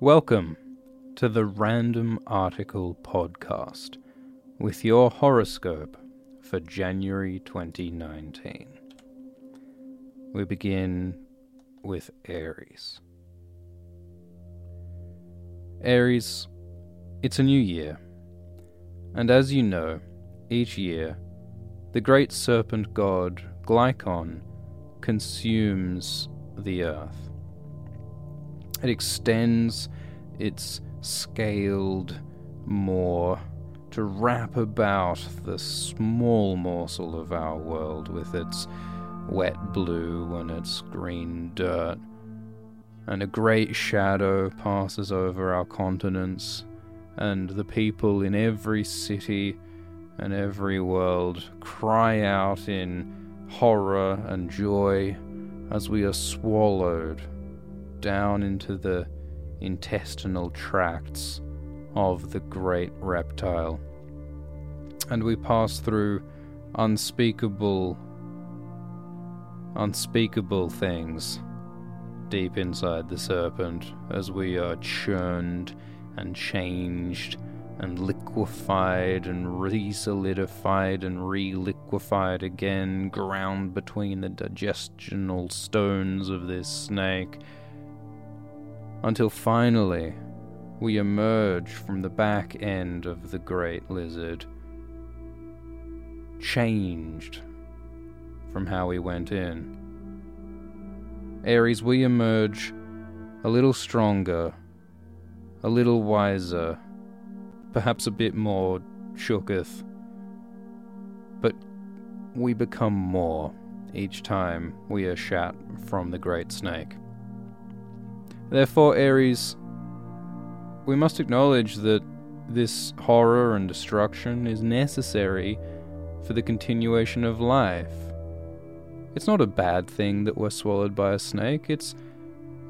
Welcome to the Random Article Podcast with your horoscope for January 2019. We begin with Aries. Aries, it's a new year, and as you know, each year, the great serpent god Glycon consumes the earth. It extends its scaled maw to wrap about the small morsel of our world with its wet blue and its green dirt. And a great shadow passes over our continents, and the people in every city and every world cry out in horror and joy as we are swallowed down into the intestinal tracts of the great reptile. And we pass through unspeakable, unspeakable things deep inside the serpent as we are churned and changed and liquefied and re solidified and re liquefied again, ground between the digestional stones of this snake until finally we emerge from the back end of the great lizard, changed from how we went in. Aries, we emerge a little stronger, a little wiser, perhaps a bit more shooketh, but we become more each time we are shat from the great snake. Therefore, Aries, we must acknowledge that this horror and destruction is necessary for the continuation of life. It's not a bad thing that we're swallowed by a snake. It's,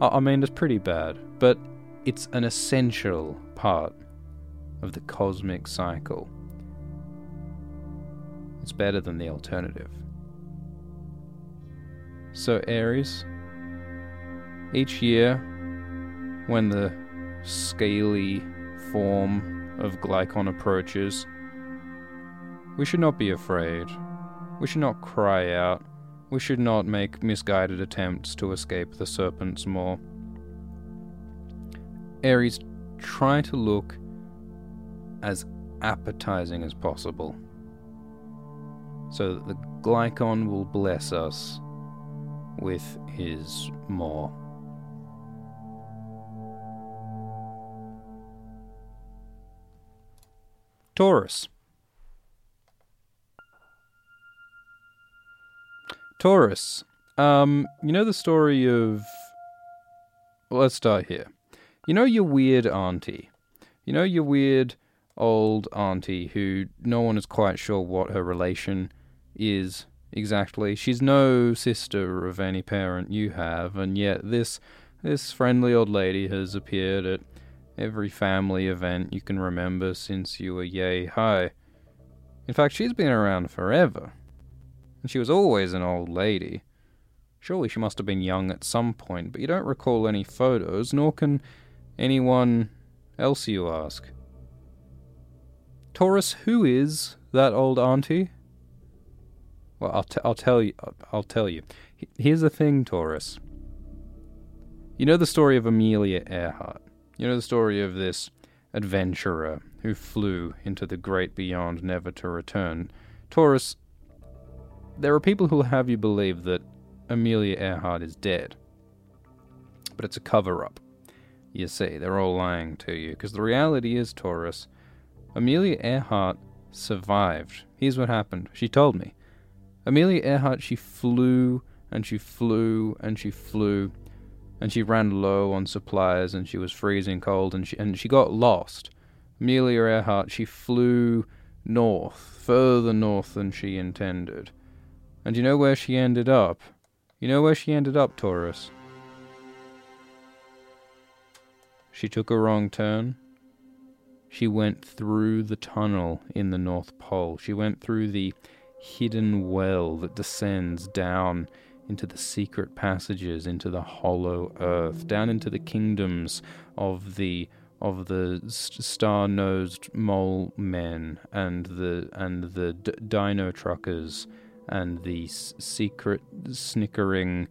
I mean, it's pretty bad, but it's an essential part of the cosmic cycle. It's better than the alternative. So, Aries, each year when the scaly form of Glycon approaches. We should not be afraid. We should not cry out. We should not make misguided attempts to escape the serpent's maw. Aries, try to look as appetizing as possible, so that the Glycon will bless us with his maw. Taurus. Taurus. Um, you know the story of. Well, let's start here. You know your weird auntie. You know your weird old auntie who no one is quite sure what her relation is exactly. She's no sister of any parent you have, and yet this this friendly old lady has appeared at every family event you can remember since you were yay high. In fact, she's been around forever. And she was always an old lady. Surely she must have been young at some point, but you don't recall any photos, nor can anyone else you ask. Taurus, who is that old auntie? Well, I'll, t- I'll tell you. I'll tell you. Here's the thing, Taurus. You know the story of Amelia Earhart. You know the story of this adventurer who flew into the great beyond never to return. Taurus, there are people who will have you believe that Amelia Earhart is dead. But it's a cover up. You see, they're all lying to you, because the reality is, Taurus, Amelia Earhart survived. Here's what happened. She told me. Amelia Earhart, she flew and she flew and she flew and she ran low on supplies and she was freezing cold and she and she got lost. Amelia Earhart she flew north, further north than she intended. And you know where she ended up? You know where she ended up, Taurus? She took a wrong turn. She went through the tunnel in the North Pole. She went through the hidden well that descends down into the secret passages, into the hollow earth, down into the kingdoms of the of the star-nosed mole men and the and the d- dino truckers and the s- secret snickering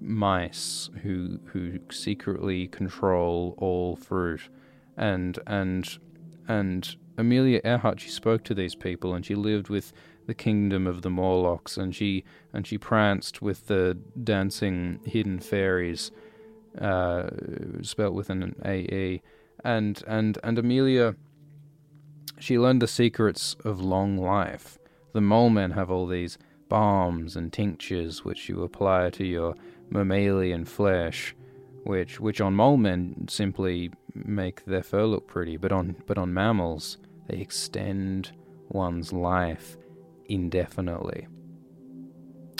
mice who who secretly control all fruit. And and and Amelia Earhart she spoke to these people and she lived with the kingdom of the Morlocks and she and she pranced with the dancing hidden fairies uh, spelt with an AE and and and Amelia she learned the secrets of long life. The mole men have all these balms and tinctures which you apply to your mammalian flesh, which which on mole men simply make their fur look pretty, but on but on mammals they extend one's life indefinitely.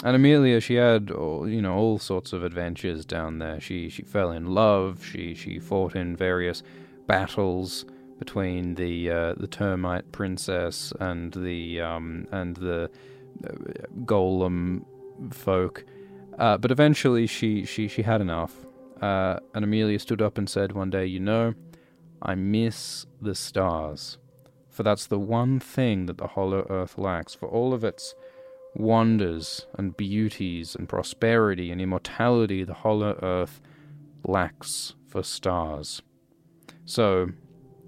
And Amelia, she had you know all sorts of adventures down there. She she fell in love. She she fought in various battles between the uh, the termite princess and the um, and the uh, golem folk. Uh, but eventually, she, she, she had enough. Uh, and Amelia stood up and said one day, You know, I miss the stars. For that's the one thing that the hollow earth lacks. For all of its wonders and beauties and prosperity and immortality, the hollow earth lacks for stars. So,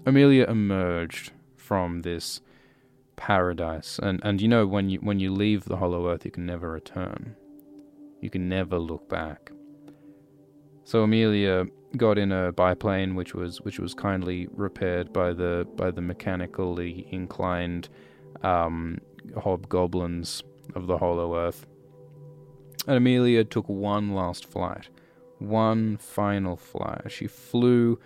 Amelia emerged from this paradise, and, and you know when you when you leave the hollow earth, you can never return. You can never look back. So Amelia got in a biplane, which was which was kindly repaired by the by the mechanically inclined um, hobgoblins of the Hollow Earth. And Amelia took one last flight, one final flight. She flew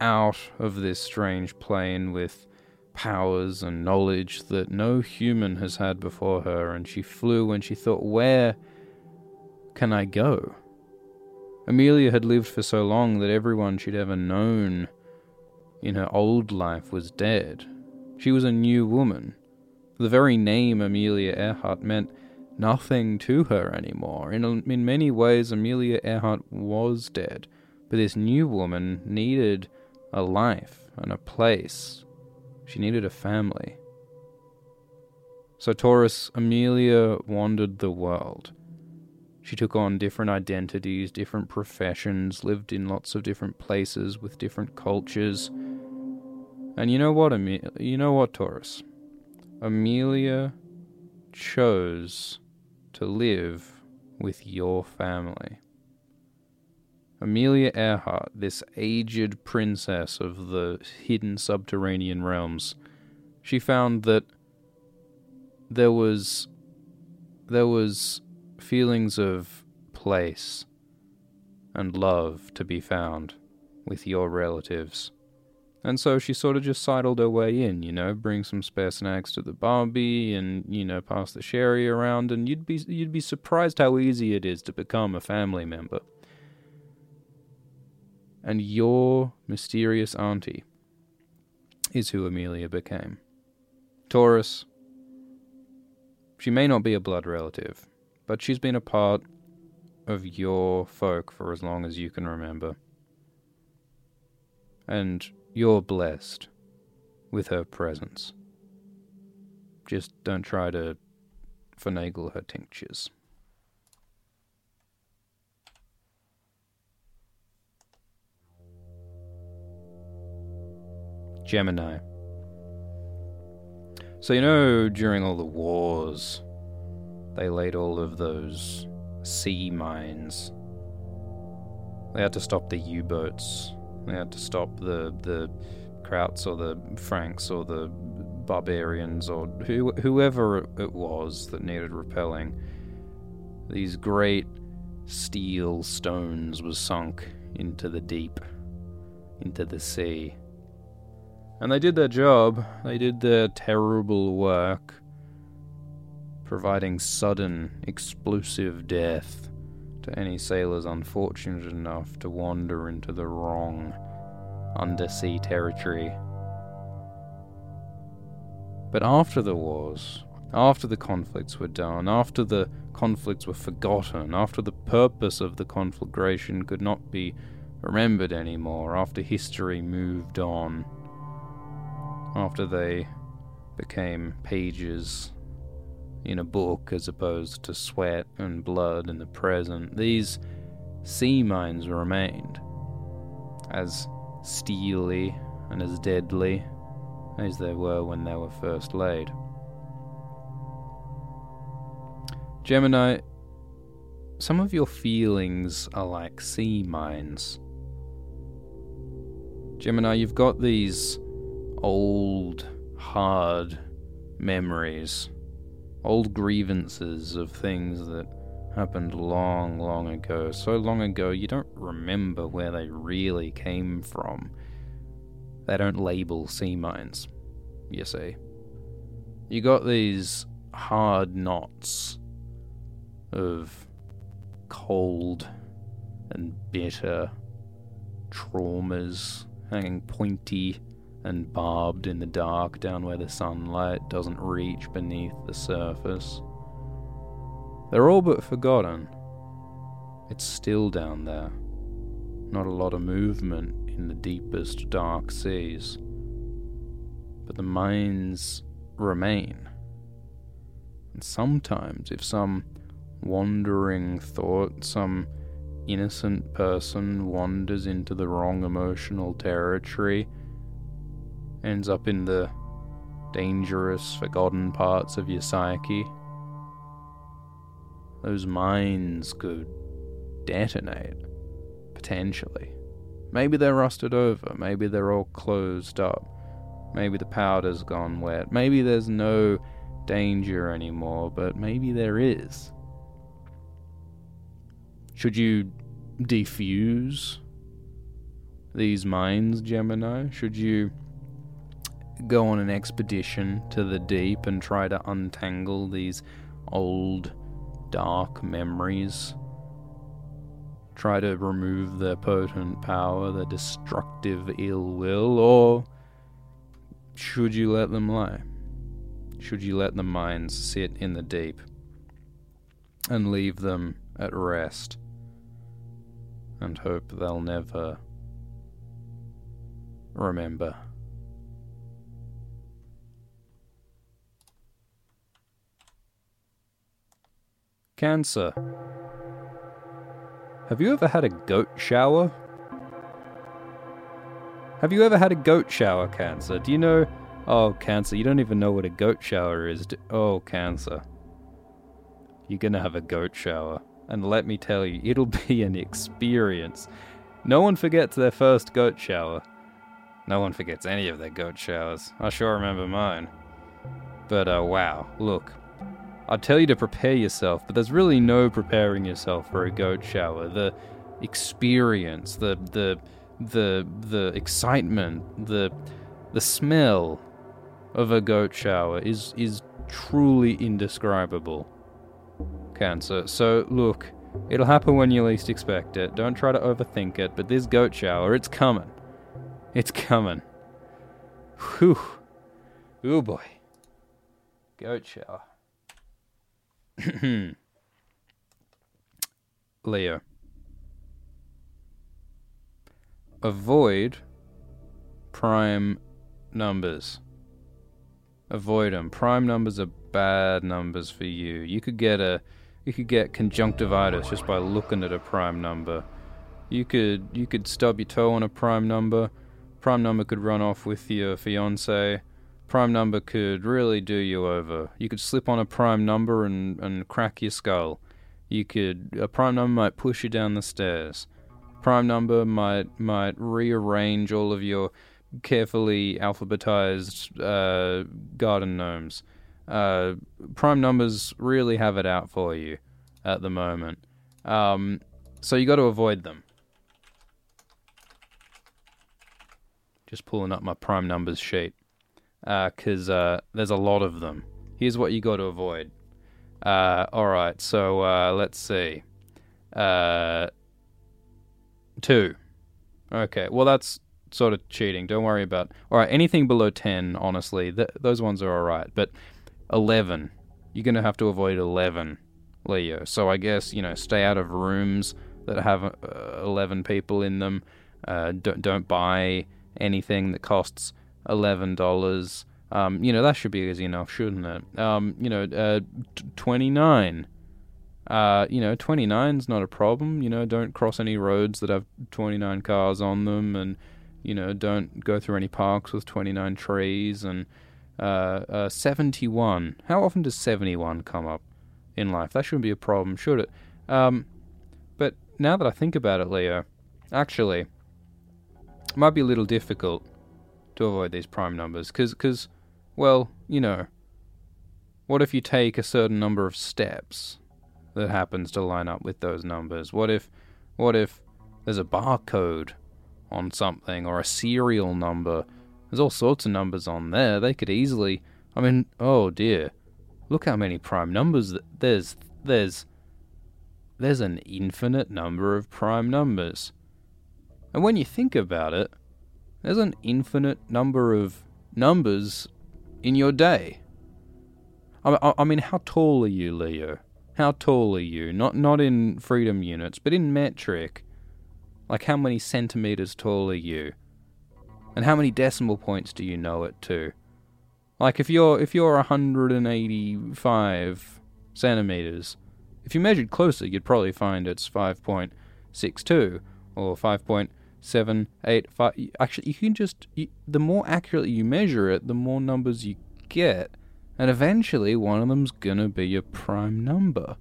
out of this strange plane with powers and knowledge that no human has had before her, and she flew and she thought, where can I go? Amelia had lived for so long that everyone she'd ever known in her old life was dead. She was a new woman. The very name Amelia Earhart meant nothing to her anymore. In, in many ways, Amelia Earhart was dead, but this new woman needed a life and a place. She needed a family. So, Taurus, Amelia wandered the world. She took on different identities, different professions, lived in lots of different places with different cultures. And you know what, Amelia? You know what, Taurus? Amelia chose to live with your family. Amelia Earhart, this aged princess of the hidden subterranean realms, she found that there was there was feelings of place and love to be found with your relatives. And so she sort of just sidled her way in, you know, bring some spare snacks to the Barbie and, you know, pass the sherry around and you'd be you'd be surprised how easy it is to become a family member. And your mysterious auntie is who Amelia became. Taurus, she may not be a blood relative, but she's been a part of your folk for as long as you can remember. And you're blessed with her presence. Just don't try to finagle her tinctures. Gemini. So, you know, during all the wars they laid all of those sea mines. They had to stop the U boats. They had to stop the, the Krauts or the Franks or the barbarians or who, whoever it was that needed repelling. These great steel stones were sunk into the deep, into the sea. And they did their job, they did their terrible work providing sudden, explosive death to any sailors unfortunate enough to wander into the wrong undersea territory. But after the wars, after the conflicts were done, after the conflicts were forgotten, after the purpose of the conflagration could not be remembered anymore, after history moved on, after they became pages in a book as opposed to sweat and blood in the present, these sea mines remained as steely and as deadly as they were when they were first laid. Gemini, some of your feelings are like sea mines. Gemini, you've got these old, hard memories, old grievances of things that happened long, long ago. So long ago, you don't remember where they really came from. They don't label sea mines, you see. You got these hard knots of cold and bitter traumas hanging pointy and barbed in the dark down where the sunlight doesn't reach beneath the surface. They're all but forgotten. It's still down there. Not a lot of movement in the deepest dark seas. But the mines remain. And sometimes, if some wandering thought, some innocent person wanders into the wrong emotional territory, ends up in the dangerous, forgotten parts of your psyche. Those mines could detonate, potentially. Maybe they're rusted over, maybe they're all closed up, maybe the powder's gone wet, maybe there's no danger anymore, but maybe there is. Should you defuse these mines, Gemini? Should you go on an expedition to the deep and try to untangle these old, dark memories? Try to remove their potent power, their destructive ill will, or should you let them lie? Should you let the minds sit in the deep and leave them at rest? and hope they'll never remember. Cancer. Have you ever had a goat shower? Have you ever had a goat shower, Cancer? Do you know? Oh, Cancer, you don't even know what a goat shower is. Do... Oh, Cancer. You're gonna have a goat shower. And let me tell you, it'll be an experience. No one forgets their first goat shower. No one forgets any of their goat showers. I sure remember mine. But, uh, wow, look. I'd tell you to prepare yourself, but there's really no preparing yourself for a goat shower. The experience, the, the, the, the excitement, the, the smell of a goat shower is, is truly indescribable cancer. So, look, it'll happen when you least expect it. Don't try to overthink it, but this goat shower, it's coming. It's coming. Whew. Oh boy. Goat shower. Leo. Avoid prime numbers. Avoid them. Prime numbers are bad numbers for you. You could get a you could get conjunctivitis just by looking at a prime number. You could you could stub your toe on a prime number. Prime number could run off with your fiance. Prime number could really do you over. You could slip on a prime number and, and crack your skull. You could a prime number might push you down the stairs. Prime number might might rearrange all of your carefully alphabetized uh, garden gnomes. Uh, prime numbers really have it out for you at the moment. Um, so you got to avoid them. Just pulling up my prime numbers sheet because uh, uh, there's a lot of them. Here's what you got to avoid. Uh, all right, so uh, let's see. Two. Okay, well that's sort of cheating. Don't worry about. All right, anything below ten, honestly, th- those ones are all right. But 11. you're to have to avoid 11, Leo. So I guess, you know, stay out of rooms that have uh, 11 people in them. Uh, don't, don't buy anything that costs $11. Um, you know, that should be easy enough, shouldn't it? Um, you know, uh, t- 29. Uh, you know, 29's not a problem. You know, don't cross any roads that have 29 cars on them, and, you know, don't go through any parks with 29 trees. And uh, uh, 71. How often does 71 come up in life? That shouldn't be a problem, should it? Um, but now that I think about it, Leo, actually, it might be a little difficult to avoid these prime numbers, because, cause, well, you know, what if you take a certain number of steps that happens to line up with those numbers? What if, what if there's a barcode on something or a serial number? There's all sorts of numbers on there. They could easily, I mean, oh dear, look how many prime numbers there's. There's, there's an infinite number of prime numbers. And when you think about it, there's an infinite number of numbers in your day. I, I mean, how tall are you, Leo? How tall are you? Not not in freedom units, but in metric. Like how many centimeters tall are you? And how many decimal points do you know it to? Like if you're if you're 185 centimeters, if you measured closer, you'd probably find it's 5.62 or 5.785. Actually, you can just you, the more accurately you measure it, the more numbers you get, and eventually one of them's gonna be a prime number.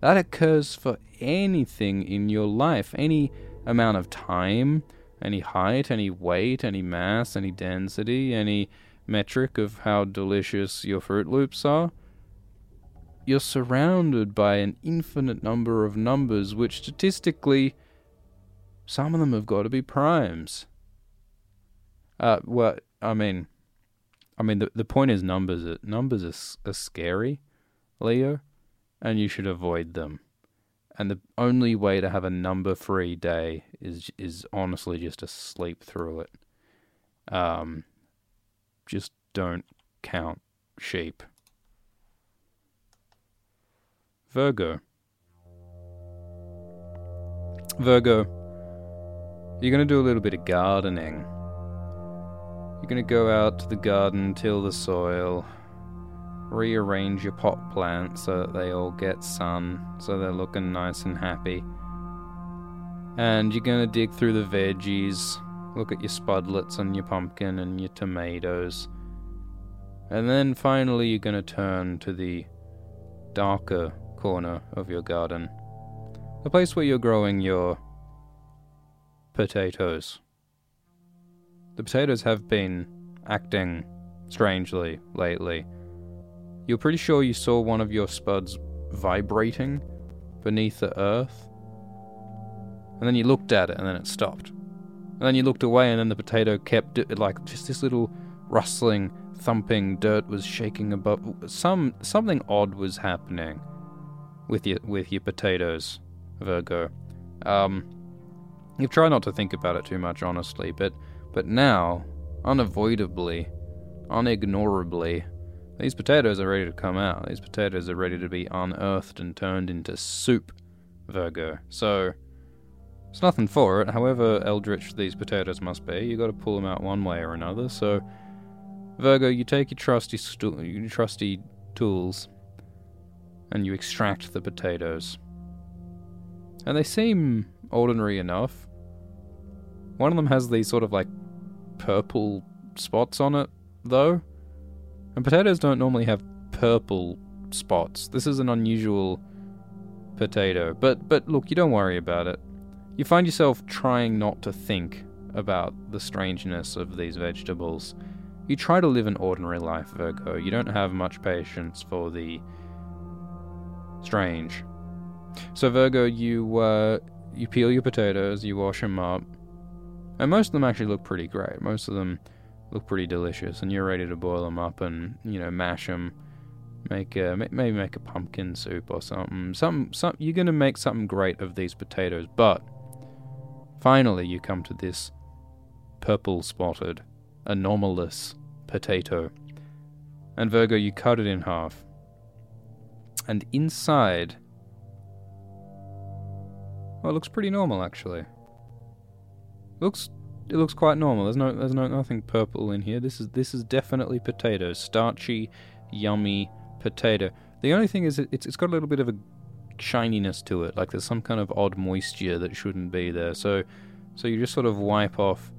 That occurs for anything in your life, any amount of time, any height, any weight, any mass, any density, any metric of how delicious your Froot Loops are. You're surrounded by an infinite number of numbers, which statistically, some of them have got to be primes. Uh, well, I mean, I mean, the the point is numbers. Are, numbers are, are scary, Leo, and you should avoid them and the only way to have a number free day is is honestly just to sleep through it. Um, just don't count sheep. Virgo. Virgo, you're going to do a little bit of gardening. You're going to go out to the garden, till the soil, rearrange your pot plants so that they all get sun, so they're looking nice and happy. And you're gonna dig through the veggies, look at your spudlets and your pumpkin and your tomatoes. And then finally, you're gonna turn to the darker corner of your garden, the place where you're growing your potatoes. The potatoes have been acting strangely lately. You're pretty sure you saw one of your spuds vibrating beneath the earth. And then you looked at it and then it stopped. And then you looked away and then the potato kept like just this little rustling, thumping dirt was shaking above some something odd was happening with your with your potatoes, Virgo. Um you've tried not to think about it too much honestly, but but now, unavoidably, unignorably, these potatoes are ready to come out. These potatoes are ready to be unearthed and turned into soup, Virgo. So, there's nothing for it. However eldritch these potatoes must be, you got to pull them out one way or another. So, Virgo, you take your trusty stu- your trusty tools and you extract the potatoes. And they seem ordinary enough. One of them has these sort of like purple spots on it, though. And potatoes don't normally have purple spots. This is an unusual potato. But but look, you don't worry about it. You find yourself trying not to think about the strangeness of these vegetables. You try to live an ordinary life, Virgo. You don't have much patience for the strange. So Virgo, you uh, you peel your potatoes, you wash them up, and most of them actually look pretty great. Most of them look pretty delicious, and you're ready to boil them up and you know mash them, make a, maybe make a pumpkin soup or something. Some some you're gonna make something great of these potatoes, but finally you come to this purple spotted anomalous potato. And Virgo, you cut it in half. And inside. Well, it looks pretty normal actually. Looks it looks quite normal. There's no there's no nothing purple in here. This is this is definitely potato, starchy, yummy potato. The only thing is it, it's it's got a little bit of a shininess to it, like there's some kind of odd moisture that shouldn't be there. So so you just sort of wipe off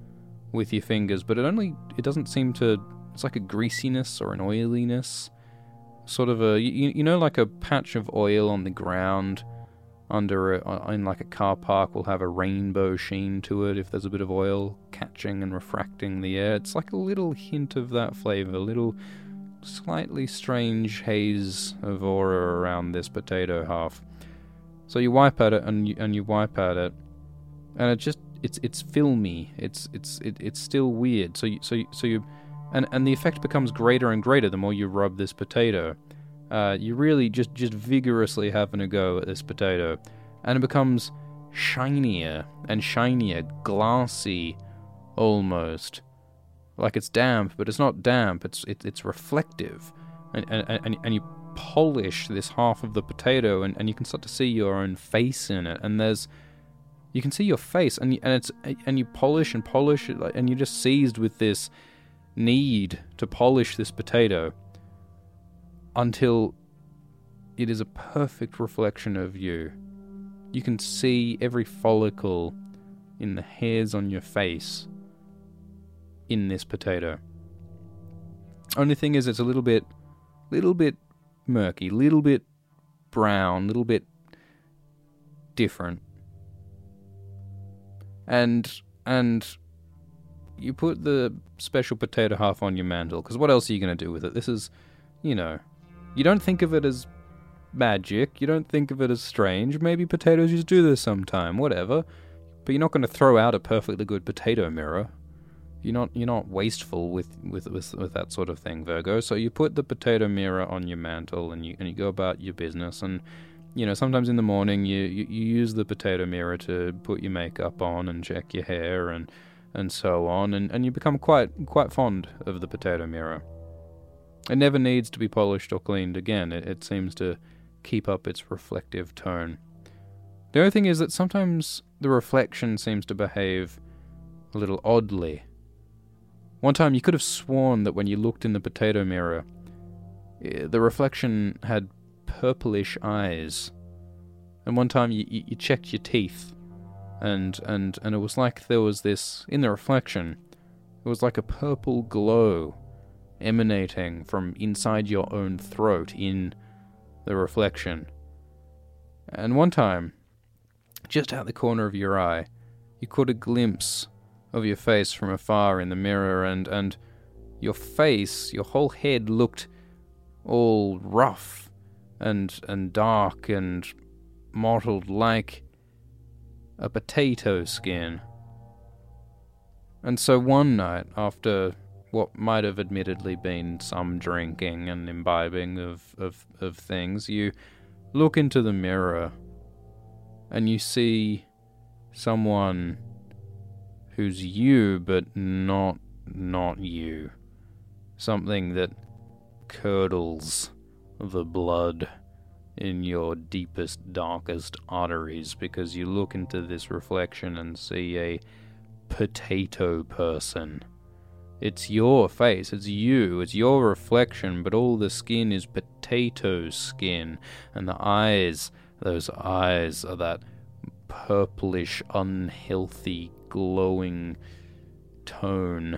with your fingers, but it only it doesn't seem to it's like a greasiness or an oiliness. Sort of a you, you know like a patch of oil on the ground under a, uh, in like a car park will have a rainbow sheen to it if there's a bit of oil catching and refracting the air. It's like a little hint of that flavor, a little slightly strange haze of aura around this potato half. So you wipe at it and you, and you wipe at it, and it just it's it's filmy. It's it's it, it's still weird. So you, so you, so you, and and the effect becomes greater and greater the more you rub this potato. Uh, you really just just vigorously having a go at this potato, and it becomes shinier and shinier, glassy, almost like it's damp, but it's not damp. It's it, it's reflective, and, and and and you polish this half of the potato, and, and you can start to see your own face in it. And there's you can see your face, and and it's and you polish and polish it, and you're just seized with this need to polish this potato until it is a perfect reflection of you. You can see every follicle in the hairs on your face in this potato. Only thing is, it's a little bit, little bit murky, little bit brown, little bit different. And and you put the special potato half on your mantle because what else are you going to do with it? This is, you know, you don't think of it as magic. You don't think of it as strange. Maybe potatoes just do this sometime, whatever. But you're not going to throw out a perfectly good potato mirror. You're not you're not wasteful with, with, with, with that sort of thing, Virgo. So you put the potato mirror on your mantle and you and you go about your business and you know, sometimes in the morning you, you, you use the potato mirror to put your makeup on and check your hair and and so on and, and you become quite quite fond of the potato mirror. It never needs to be polished or cleaned again. It, it seems to keep up its reflective tone. The only thing is that sometimes the reflection seems to behave a little oddly. One time you could have sworn that when you looked in the potato mirror, eh, the reflection had purplish eyes. And one time you, you checked your teeth, and, and, and it was like there was this, in the reflection, it was like a purple glow emanating from inside your own throat in the reflection. And one time, just out the corner of your eye, you caught a glimpse of your face from afar in the mirror, and, and your face, your whole head looked all rough and, and dark and mottled like a potato skin. And so one night, after what might have admittedly been some drinking and imbibing of, of, of things, you look into the mirror and you see someone who's you but not not you. Something that curdles the blood in your deepest, darkest arteries because you look into this reflection and see a potato person. It's your face, it's you, it's your reflection, but all the skin is potato skin, and the eyes, those eyes are that purplish, unhealthy glowing tone,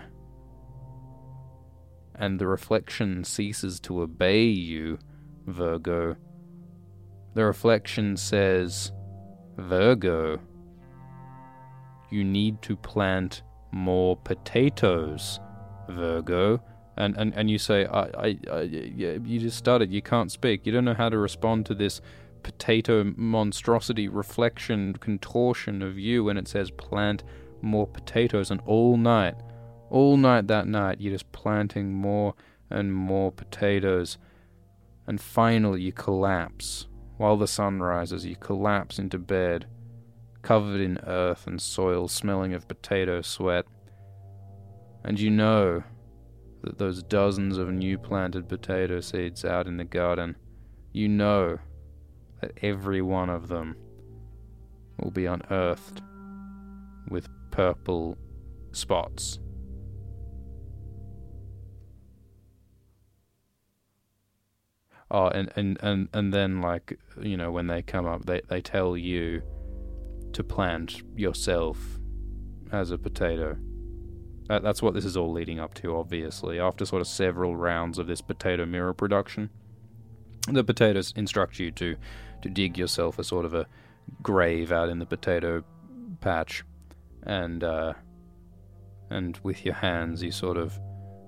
and the reflection ceases to obey you, Virgo. The reflection says, Virgo, you need to plant more potatoes, Virgo. And, and, and you say, I, I, I, you just started, you can't speak, you don't know how to respond to this potato monstrosity reflection contortion of you, and it says plant more potatoes, and all night, all night that night, you're just planting more and more potatoes. And finally, you collapse. While the sun rises, you collapse into bed, covered in earth and soil, smelling of potato sweat. And you know that those dozens of new planted potato seeds out in the garden, you know that every one of them will be unearthed with purple spots. Oh, and, and, and, and then like you know when they come up, they they tell you to plant yourself as a potato. That, that's what this is all leading up to, obviously. After sort of several rounds of this potato mirror production, the potatoes instruct you to to dig yourself a sort of a grave out in the potato patch, and uh, and with your hands you sort of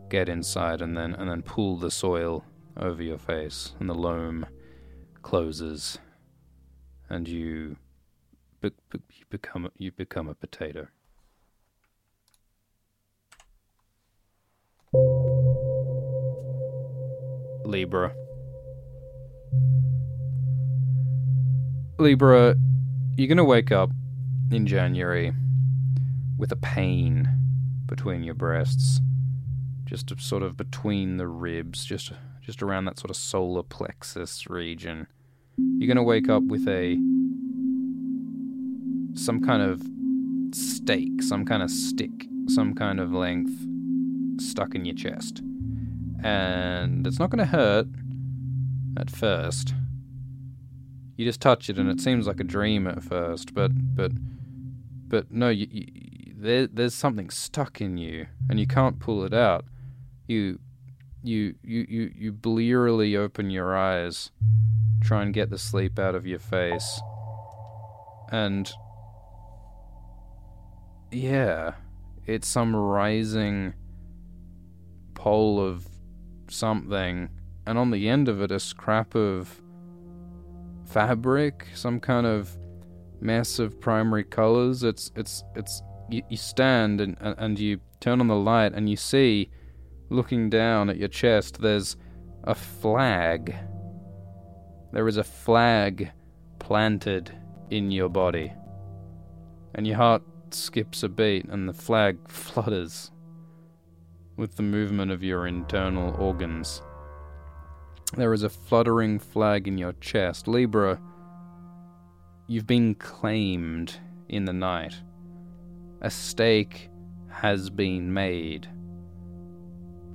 get inside and then and then pull the soil over your face, and the loam closes, and you, be- be- you become you become a potato. Libra. Libra, you're gonna wake up in January with a pain between your breasts, just sort of between the ribs, just just around that sort of solar plexus region. You're going to wake up with a some kind of stake, some kind of stick, some kind of length stuck in your chest. And it's not going to hurt at first. You just touch it and it seems like a dream at first, but but but no, you, you, there, there's something stuck in you and you can't pull it out. You you you you you blearily open your eyes, try and get the sleep out of your face, and yeah, it's some rising pole of something, and on the end of it, a scrap of fabric, some kind of mess of primary colors. It's it's it's you, you stand and and you turn on the light and you see Looking down at your chest, there's a flag. There is a flag planted in your body. And your heart skips a beat, and the flag flutters with the movement of your internal organs. There is a fluttering flag in your chest. Libra, you've been claimed in the night. A stake has been made.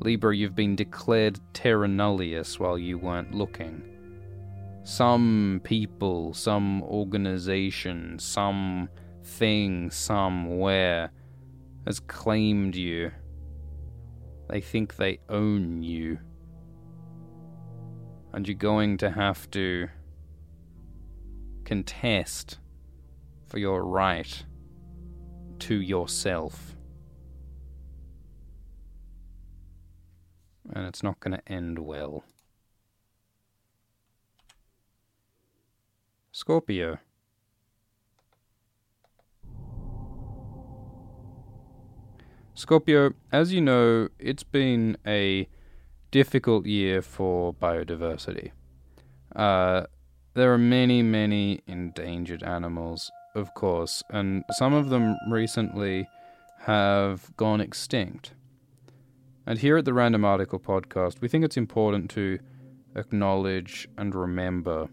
Libra, you've been declared terra nullius while you weren't looking. Some people, some organization, some thing somewhere has claimed you. They think they own you. And you're going to have to contest for your right to yourself. and it's not going to end well. Scorpio. Scorpio, as you know, it's been a difficult year for biodiversity. Uh, there are many, many endangered animals, of course, and some of them recently have gone extinct. And here at the Random Article Podcast, we think it's important to acknowledge and remember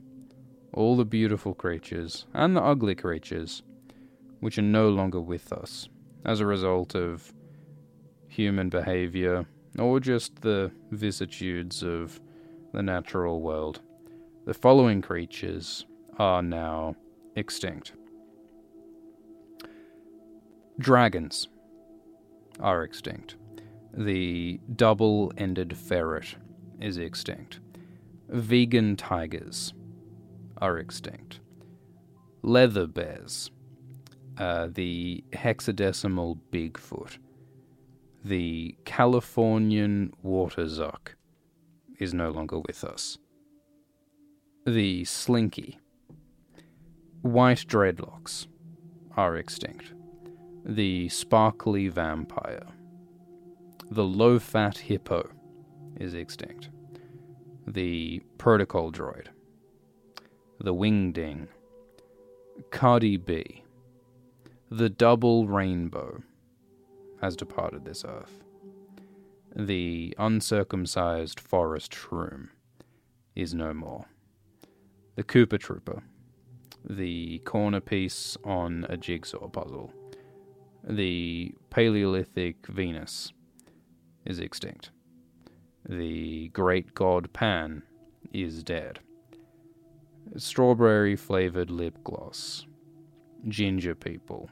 all the beautiful creatures and the ugly creatures which are no longer with us as a result of human behavior or just the vicissitudes of the natural world. The following creatures are now extinct. Dragons are extinct. The double ended ferret is extinct. Vegan tigers are extinct. Leather bears, uh, the hexadecimal Bigfoot, the Californian water zuck is no longer with us. The slinky, white dreadlocks are extinct. The sparkly vampire the low fat hippo is extinct. The protocol droid. The wingding. Cardi B. The double rainbow has departed this earth. The uncircumcised forest shroom is no more. The Koopa Troopa, the corner piece on a jigsaw puzzle, the Paleolithic Venus is extinct. The great god Pan is dead. Strawberry flavored lip gloss. Ginger people.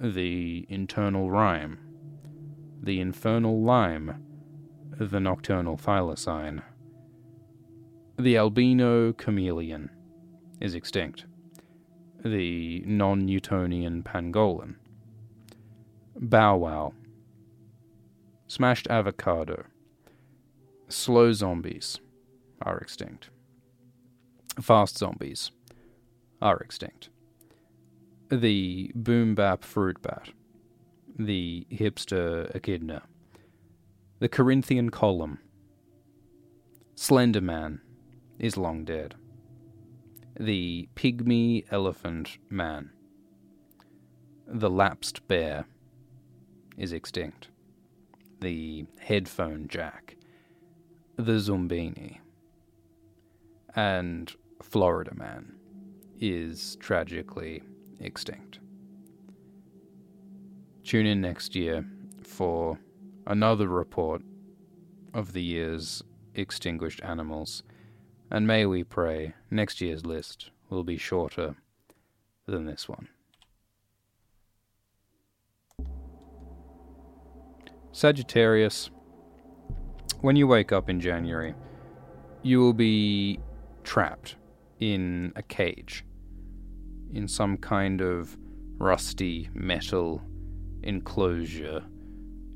The internal rhyme. The infernal lime. The nocturnal thylacine. The albino chameleon is extinct. The non Newtonian pangolin. Bow Wow. Smashed avocado. Slow zombies are extinct. Fast zombies are extinct. The boom bap fruit bat. The hipster echidna. The Corinthian column. Slender Man is long dead. The pygmy elephant man. The lapsed bear is extinct. The headphone jack. The Zumbini. And Florida Man is tragically extinct. Tune in next year for another report of the year's extinguished animals, and may we pray next year's list will be shorter than this one. Sagittarius, when you wake up in January, you will be trapped in a cage, in some kind of rusty metal enclosure.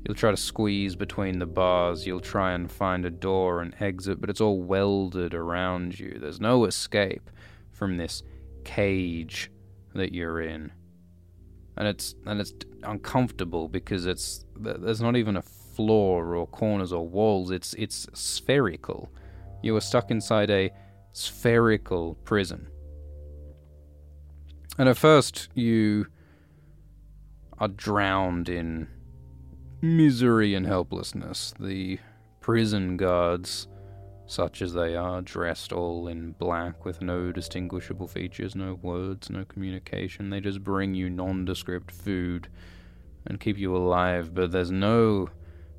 You'll try to squeeze between the bars, you'll try and find a door and exit, but it's all welded around you. There's no escape from this cage that you're in. And it's and it's uncomfortable because it's there's not even a floor or corners or walls. It's it's spherical. You are stuck inside a spherical prison. And at first, you are drowned in misery and helplessness. The prison guards, such as they are, dressed all in black with no distinguishable features, no words, no communication. They just bring you nondescript food and keep you alive, but there's no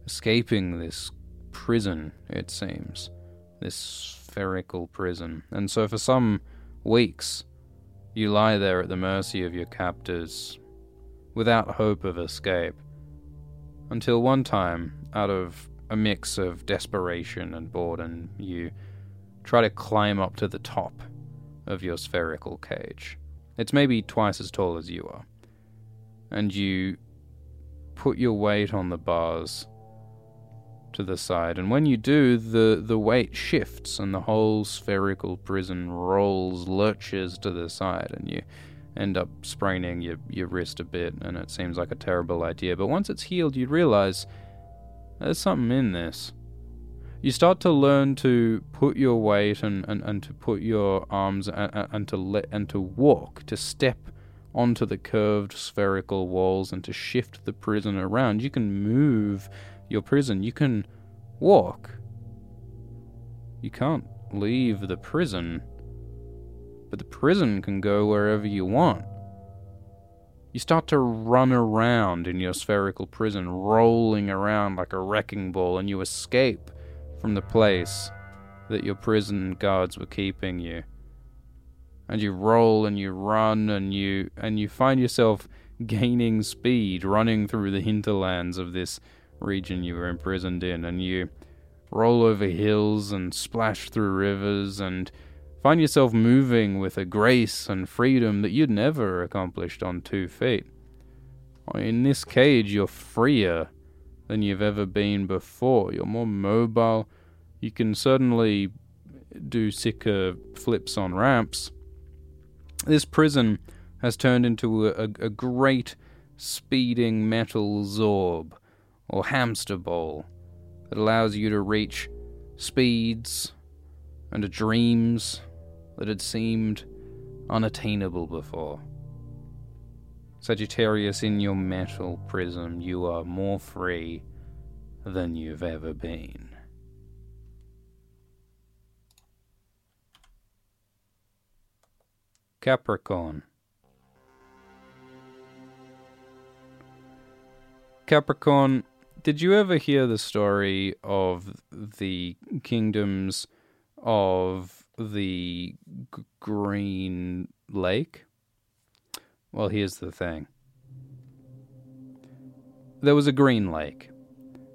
escaping this prison, it seems. This spherical prison, and so for some weeks you lie there at the mercy of your captors, without hope of escape, until one time, out of a mix of desperation and boredom, you try to climb up to the top of your spherical cage. It's maybe twice as tall as you are. And you put your weight on the bars to the side, and when you do, the, the weight shifts and the whole spherical prison rolls, lurches to the side, and you end up spraining your, your wrist a bit, and it seems like a terrible idea. But once it's healed, you realize there's something in this. You start to learn to put your weight and, and, and to put your arms and, and to let and to walk, to step onto the curved spherical walls and to shift the prison around. You can move your prison. You can walk. You can't leave the prison. But the prison can go wherever you want. You start to run around in your spherical prison, rolling around like a wrecking ball, and you escape from the place that your prison guards were keeping you. And you roll and you run and you and you find yourself gaining speed running through the hinterlands of this region you were imprisoned in, and you roll over hills and splash through rivers and find yourself moving with a grace and freedom that you'd never accomplished on two feet. In this cage, you're freer than you've ever been before. You're more mobile. You can certainly do sicker flips on ramps. This prison has turned into a, a, a great speeding metal zorb or hamster ball that allows you to reach speeds and dreams that had seemed unattainable before. Sagittarius, in your metal prism, you are more free than you've ever been. Capricorn. Capricorn, did you ever hear the story of the kingdoms of the G- Green Lake? Well, here's the thing. There was a green lake,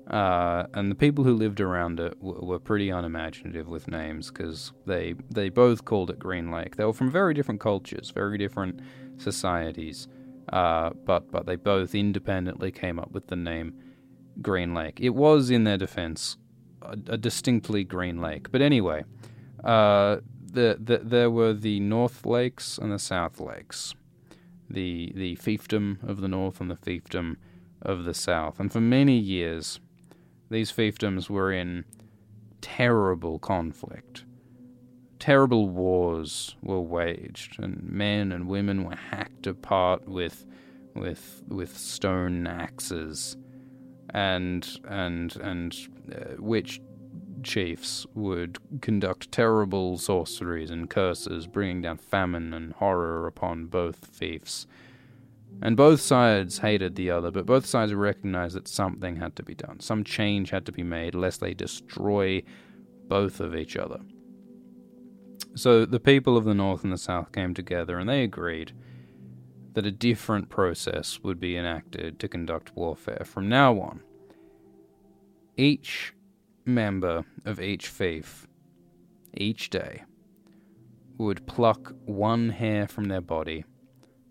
uh, and the people who lived around it w- were pretty unimaginative with names because they they both called it Green Lake. They were from very different cultures, very different societies, uh, but but they both independently came up with the name Green Lake. It was, in their defense, a, a distinctly green lake. But anyway, uh, the, the there were the North Lakes and the South Lakes, the the fiefdom of the North and the fiefdom of the South, and for many years these fiefdoms were in terrible conflict. Terrible wars were waged, and men and women were hacked apart with, with, with stone axes, and and and uh, witch chiefs would conduct terrible sorceries and curses, bringing down famine and horror upon both fiefs. And both sides hated the other, but both sides recognized that something had to be done. Some change had to be made, lest they destroy both of each other. So the people of the North and the South came together and they agreed that a different process would be enacted to conduct warfare from now on. Each member of each fief, each day, would pluck one hair from their body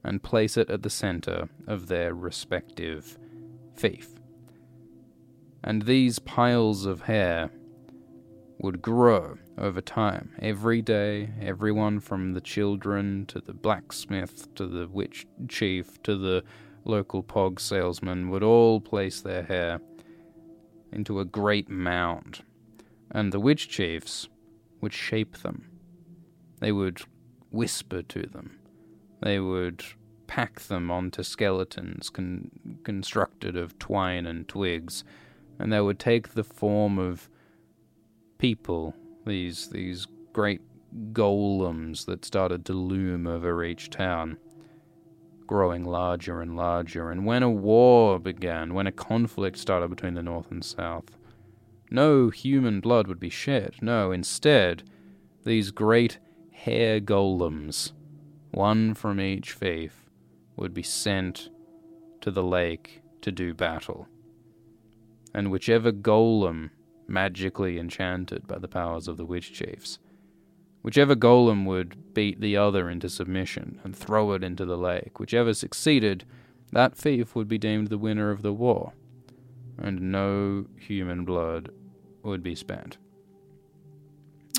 and place it at the center of their respective fief. And these piles of hair would grow over time. Every day, everyone from the children to the blacksmith to the witch chief to the local pog salesman would all place their hair into a great mound, and the witch chiefs would shape them. They would whisper to them. They would pack them onto skeletons con- constructed of twine and twigs, and they would take the form of people, these these great golems that started to loom over each town, growing larger and larger. And when a war began, when a conflict started between the North and South, no human blood would be shed. No, instead, these great hair golems, one from each fief, would be sent to the lake to do battle. And whichever golem magically enchanted by the powers of the witch chiefs, whichever golem would beat the other into submission and throw it into the lake, whichever succeeded, that fief would be deemed the winner of the war, and no human blood would be spent.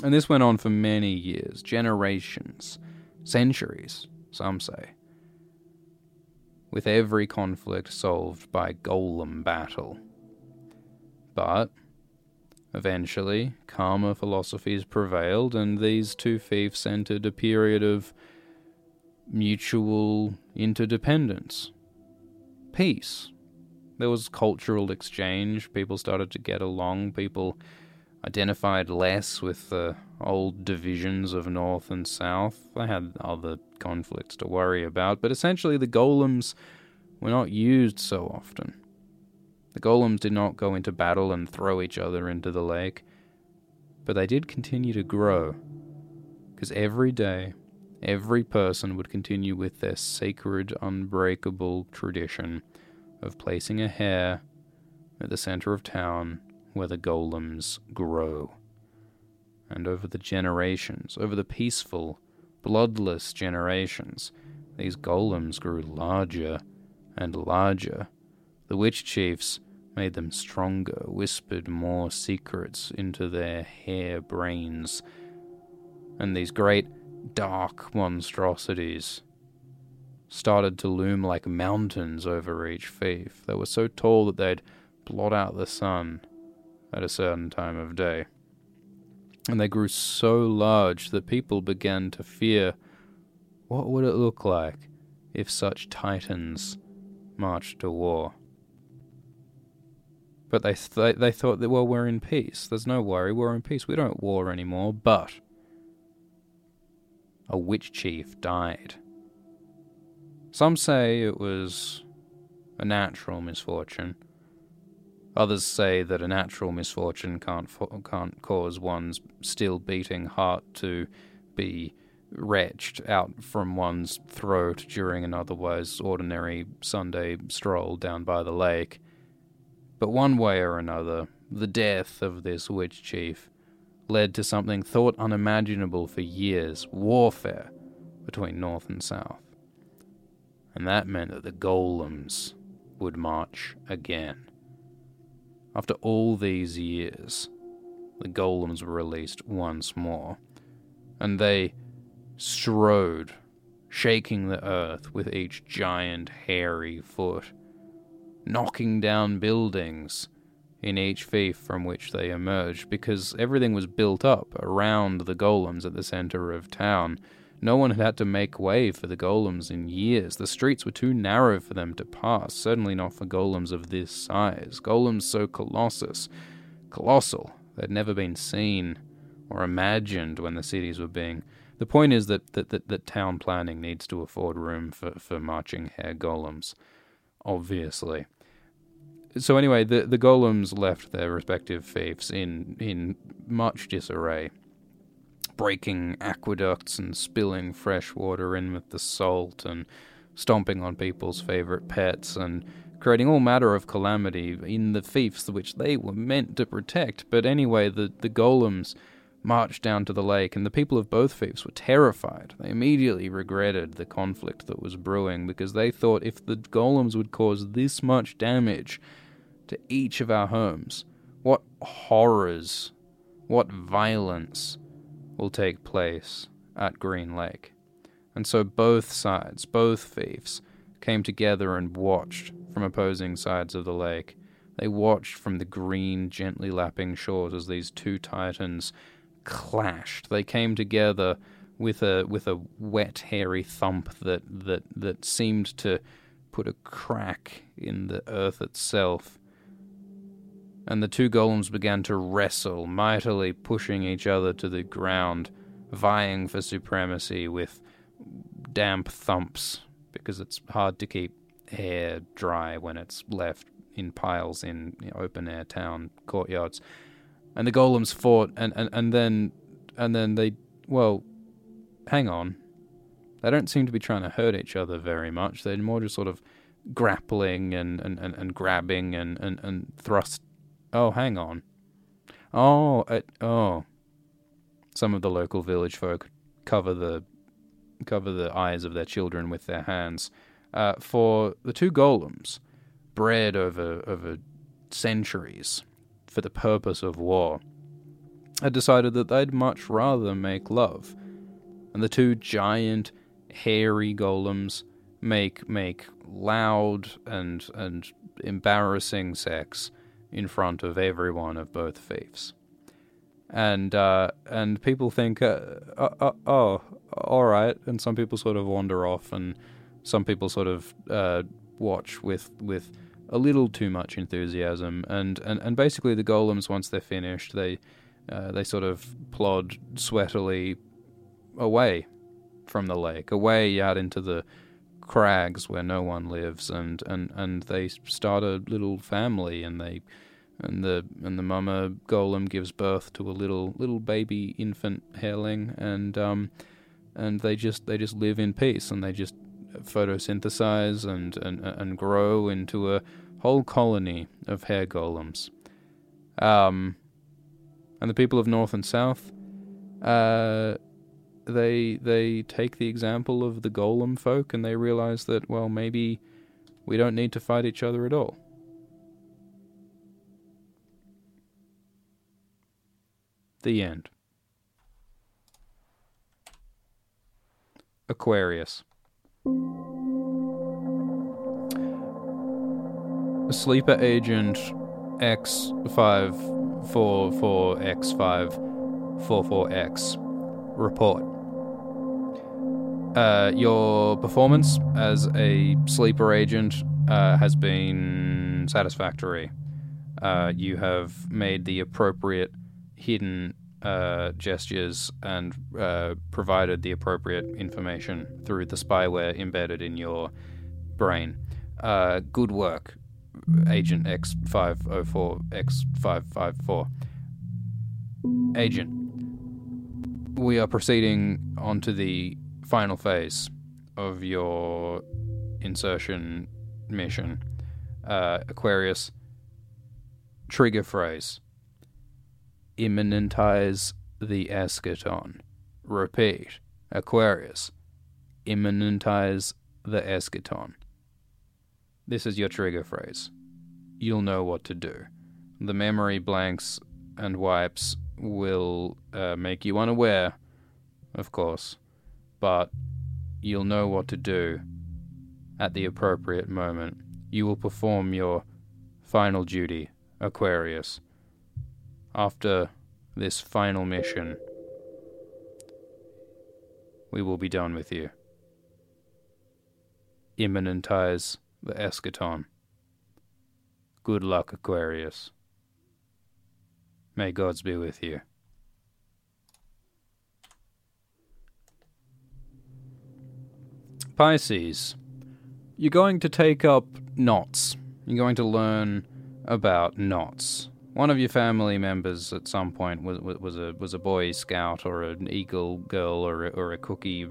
And this went on for many years, generations, centuries, some say with every conflict solved by golem battle. But eventually, calmer philosophies prevailed, and these two fiefs entered a period of mutual interdependence, peace. There was cultural exchange, people started to get along, people identified less with the old divisions of North and South. They had other conflicts to worry about, but essentially the golems were not used so often. The golems did not go into battle and throw each other into the lake, but they did continue to grow, because every day, every person would continue with their sacred, unbreakable tradition of placing a hair at the center of town where the golems grow. And over the generations, over the peaceful, bloodless generations, these golems grew larger and larger. The witch chiefs made them stronger, whispered more secrets into their hair brains, and these great dark monstrosities started to loom like mountains over each fief. They were so tall that they'd blot out the sun at a certain time of day. And they grew so large that people began to fear what would it look like if such titans marched to war? But they th- they thought that well we're in peace. There's no worry. We're in peace. We don't war anymore. But a witch chief died. Some say it was a natural misfortune. Others say that a natural misfortune can't fo- can't cause one's still beating heart to be retched out from one's throat during an otherwise ordinary Sunday stroll down by the lake. But one way or another, the death of this witch chief led to something thought unimaginable for years warfare between North and South. And that meant that the golems would march again. After all these years, the golems were released once more, and they strode, shaking the earth with each giant hairy foot knocking down buildings in each fief from which they emerged, because everything was built up around the golems at the center of town. No one had had to make way for the golems in years. The streets were too narrow for them to pass, certainly not for golems of this size. Golems so colossus, colossal, they'd never been seen or imagined when the cities were being. The point is that, that, that, that town planning needs to afford room for, for marching hair golems obviously. So anyway, the the golems left their respective fiefs in in much disarray, breaking aqueducts and spilling fresh water in with the salt and stomping on people's favorite pets and creating all manner of calamity in the fiefs which they were meant to protect. But anyway, the the golems marched down to the lake, and the people of both fiefs were terrified. They immediately regretted the conflict that was brewing because they thought if the golems would cause this much damage to each of our homes, what horrors, what violence will take place at Green Lake. And so both sides, both fiefs, came together and watched from opposing sides of the lake. They watched from the green, gently lapping shores as these two titans clashed. They came together with a with a wet, hairy thump that that that seemed to put a crack in the earth itself. And the two golems began to wrestle, mightily pushing each other to the ground, vying for supremacy with damp thumps, because it's hard to keep hair dry when it's left in piles in open air town courtyards and the golems fought, and, and, and then and then they well, hang on, they don't seem to be trying to hurt each other very much. They're more just sort of grappling and, and, and, and grabbing and, and, and thrust. Oh, hang on. Oh, it, oh. Some of the local village folk cover the cover the eyes of their children with their hands. Uh, for the two golems, bred over over centuries, for the purpose of war, had decided that they'd much rather make love. And the two giant, hairy golems make make loud and and embarrassing sex in front of everyone of both fiefs. And uh, and people think, uh, uh, uh, oh, all right. And some people sort of wander off, and some people sort of uh, watch with with a little too much enthusiasm, and, and, and basically the golems once they're finished, they uh, they sort of plod sweatily away from the lake, away out into the crags where no one lives, and, and, and they start a little family, and they and the and the mama golem gives birth to a little little baby infant hareling, and um and they just they just live in peace, and they just photosynthesize and, and, and grow into a whole colony of hair golems. Um, and the people of North and South, uh, they they take the example of the golem folk and they realize that well maybe we don't need to fight each other at all. The end. Aquarius. Sleeper Agent X544X544X report. Uh, your performance as a sleeper agent uh, has been satisfactory. Uh, you have made the appropriate hidden uh, gestures and uh, provided the appropriate information through the spyware embedded in your brain. Uh, good work, Agent X504, X554. Agent, we are proceeding on to the final phase of your insertion mission. Uh, Aquarius, trigger phrase immanentize the eschaton. Repeat, Aquarius, immanentize the eschaton. This is your trigger phrase. You'll know what to do. The memory blanks and wipes will uh, make you unaware, of course, but you'll know what to do at the appropriate moment. You will perform your final duty, Aquarius after this final mission, we will be done with you. Immanentize the eschaton. Good luck, Aquarius. May gods be with you. Pisces, you're going to take up knots. You're going to learn about knots one of your family members at some point was was a was a boy scout or an eagle girl or a, or a cookie uh,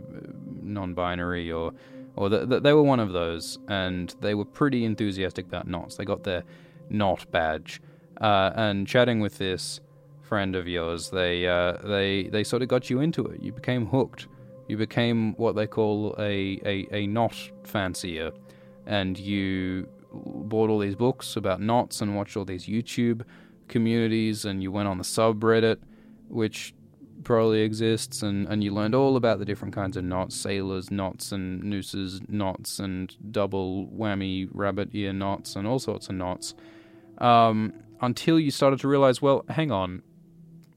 non-binary or or the, the, they were one of those and they were pretty enthusiastic about knots. They got their knot badge. Uh, and chatting with this friend of yours, they uh, they they sort of got you into it. You became hooked. You became what they call a, a, a knot fancier, and you bought all these books about knots and watched all these YouTube communities and you went on the subreddit, which probably exists, and, and you learned all about the different kinds of knots sailors, knots, and nooses, knots, and double whammy rabbit ear knots, and all sorts of knots. Um, until you started to realize, well, hang on,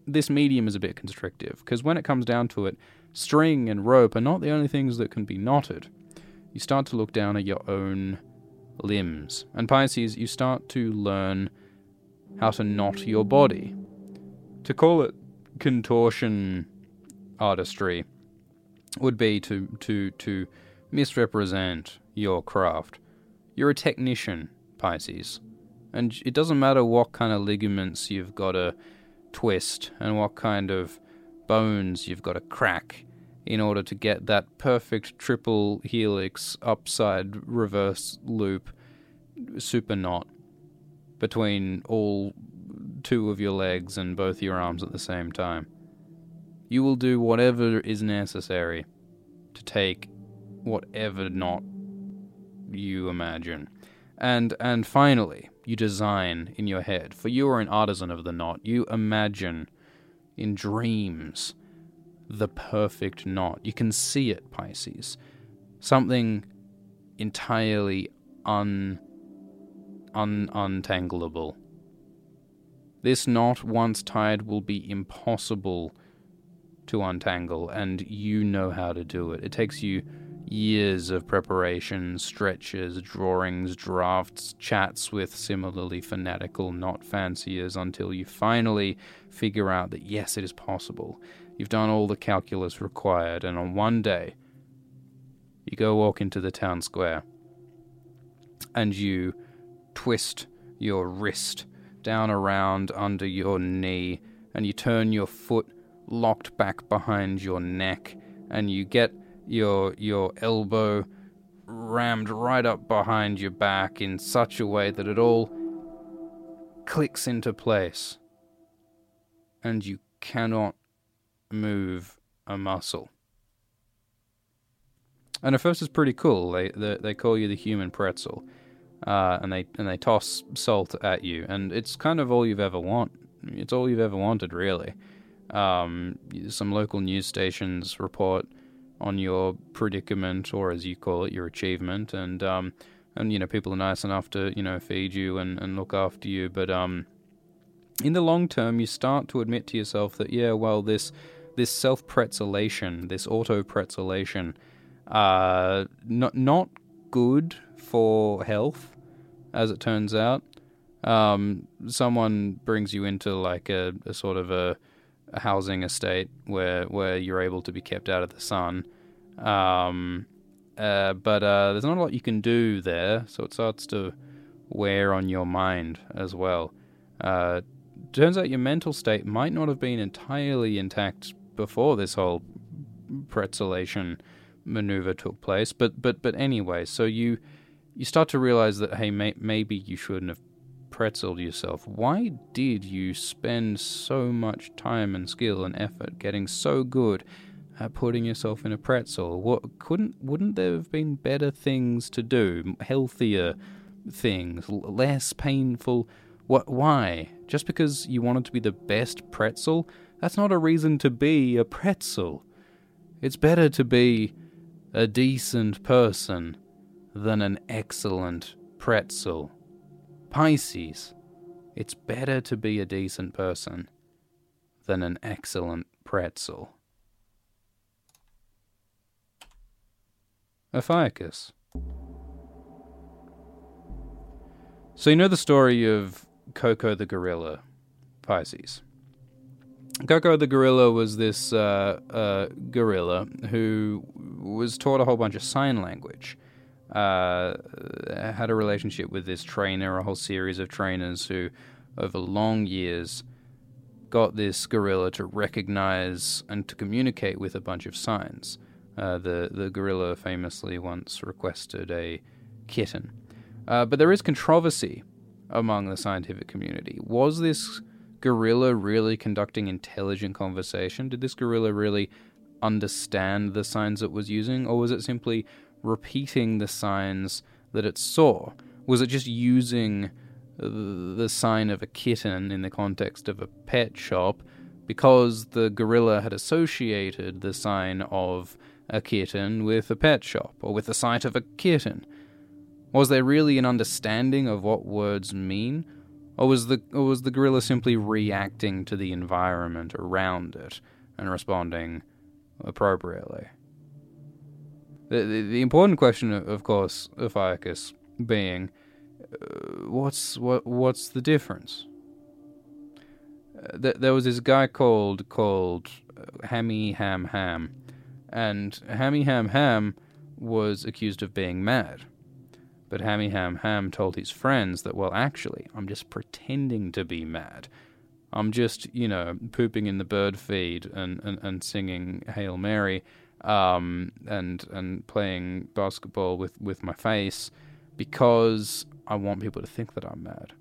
this medium is a bit constrictive, because when it comes down to it, string and rope are not the only things that can be knotted. You start to look down at your own limbs. And Pisces, you start to learn how to knot your body. To call it contortion artistry would be to, to, to misrepresent your craft. You're a technician, Pisces. And it doesn't matter what kind of ligaments you've got to twist and what kind of bones you've got to crack in order to get that perfect triple helix upside reverse loop super knot between all two of your legs and both your arms at the same time. You will do whatever is necessary to take whatever knot you imagine. And and finally, you design in your head, for you are an artisan of the knot. You imagine in dreams the perfect knot. You can see it, Pisces. Something entirely un un- untangleable. This knot, once tied, will be impossible to untangle, and you know how to do it. It takes you years of preparation, stretches, drawings, drafts, chats with similarly fanatical not fanciers until you finally figure out that yes, it is possible. You've done all the calculus required, and on one day, you go walk into the town square and you twist your wrist down around under your knee, and you turn your foot locked back behind your neck, and you get your your elbow rammed right up behind your back in such a way that it all clicks into place, and you cannot move a muscle. And at first, it's pretty cool. They, they they call you the human pretzel uh, and they and they toss salt at you, and it's kind of all you've ever want. It's all you've ever wanted, really. Um, some local news stations report on your predicament, or as you call it, your achievement, and um, and you know people are nice enough to you know feed you and, and look after you, but um, in the long term, you start to admit to yourself that yeah, well, this this self pretzelation, this auto pretzelation, uh, not not good for health, as it turns out. Um, someone brings you into like a, a sort of a, a, housing estate where where you're able to be kept out of the sun. Um, uh, but uh, there's not a lot you can do there, so it starts to wear on your mind as well. Uh, turns out your mental state might not have been entirely intact before this whole pretzelation maneuver took place. But but but anyway, so you you start to realize that hey, may, maybe you shouldn't have pretzeled yourself. Why did you spend so much time and skill and effort getting so good at putting yourself in a pretzel? What couldn't wouldn't there have been better things to do, healthier things, less painful? What? Why? Just because you wanted to be the best pretzel? That's not a reason to be a pretzel. It's better to be a decent person than an excellent pretzel. Pisces, it's better to be a decent person than an excellent pretzel. Ophiuchus. So you know the story of Koko the gorilla, Pisces. Koko the gorilla was this uh, uh, gorilla who was taught a whole bunch of sign language. Uh, had a relationship with this trainer, a whole series of trainers who, over long years, got this gorilla to recognize and to communicate with a bunch of signs. Uh, the the gorilla famously once requested a kitten, uh, but there is controversy among the scientific community. Was this gorilla really conducting intelligent conversation? Did this gorilla really understand the signs it was using, or was it simply repeating the signs that it saw? Was it just using the sign of a kitten in the context of a pet shop because the gorilla had associated the sign of a kitten with a pet shop or with the sight of a kitten? Was there really an understanding of what words mean? Or was the or was the gorilla simply reacting to the environment around it and responding appropriately? The, the, the important question, of course, Ophiuchus being, uh, what's what what's the difference? Uh, th- there was this guy called called uh, Hammy Ham Ham, and Hammy Ham Ham was accused of being mad. But Hammy Ham Ham told his friends that, well, actually, I'm just pretending to be mad. I'm just, you know, pooping in the bird feed and, and, and singing Hail Mary um, and and playing basketball with, with my face because I want people to think that I'm mad.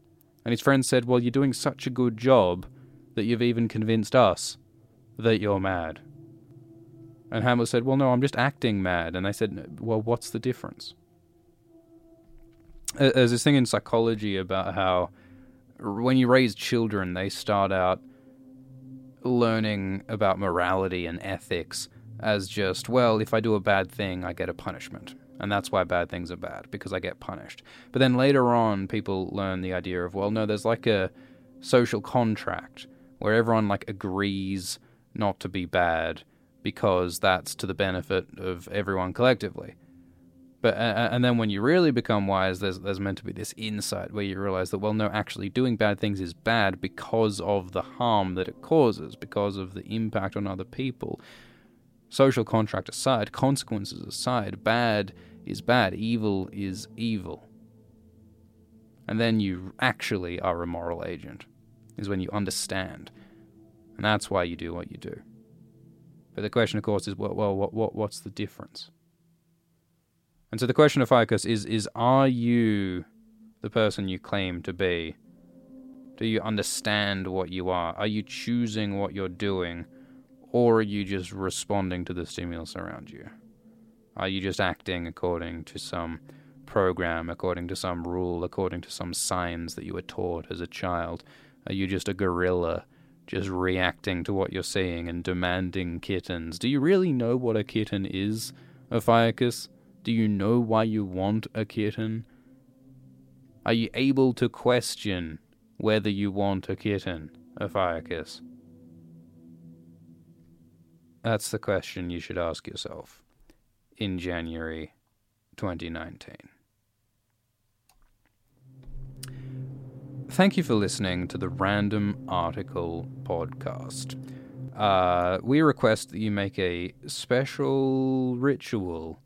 And his friend said, Well, you're doing such a good job that you've even convinced us that you're mad. And Hamlet said, Well, no, I'm just acting mad. And they said, Well, what's the difference? there's this thing in psychology about how when you raise children, they start out learning about morality and ethics as just, well, if I do a bad thing, I get a punishment. And that's why bad things are bad, because I get punished. But then later on, people learn the idea of, well, no, there's like a social contract where everyone like agrees not to be bad because that's to the benefit of everyone collectively. But and then when you really become wise, there's there's meant to be this insight where you realize that well, no, actually doing bad things is bad because of the harm that it causes, because of the impact on other people. Social contract aside, consequences aside, bad is bad, evil is evil. And then you actually are a moral agent, is when you understand. And that's why you do what you do. But the question, of course, is well, well what, what, what's the difference? And so the question Ophiuchus is is are you the person you claim to be? Do you understand what you are? Are you choosing what you're doing? Or are you just responding to the stimulus around you? Are you just acting according to some program, according to some rule, according to some signs that you were taught as a child? Are you just a gorilla, just reacting to what you're seeing and demanding kittens? Do you really know what a kitten is, Ophiuchus? Do you know why you want a kitten? Are you able to question whether you want a kitten, Ophiuchus? That's the question you should ask yourself in January 2019. Thank you for listening to the Random Article Podcast. Uh, we request that you make a special ritual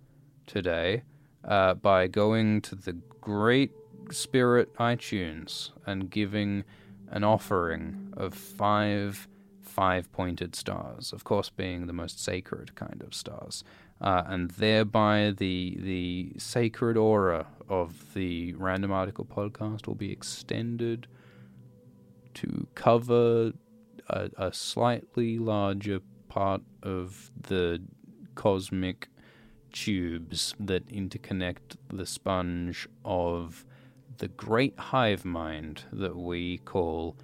today uh, by going to the Great Spirit iTunes and giving an offering of five five pointed stars, of course, being the most sacred kind of stars. Uh, and thereby the the sacred aura of the Random Article podcast will be extended to cover a, a slightly larger part of the cosmic tubes that interconnect the sponge of the great hive mind that we call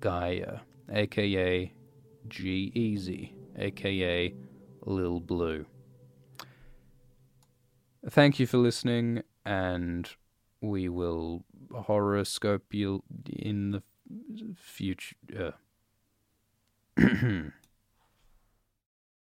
Gaia, aka G-Eazy, aka Lil Blue. Thank you for listening, and we will horoscope you in the future.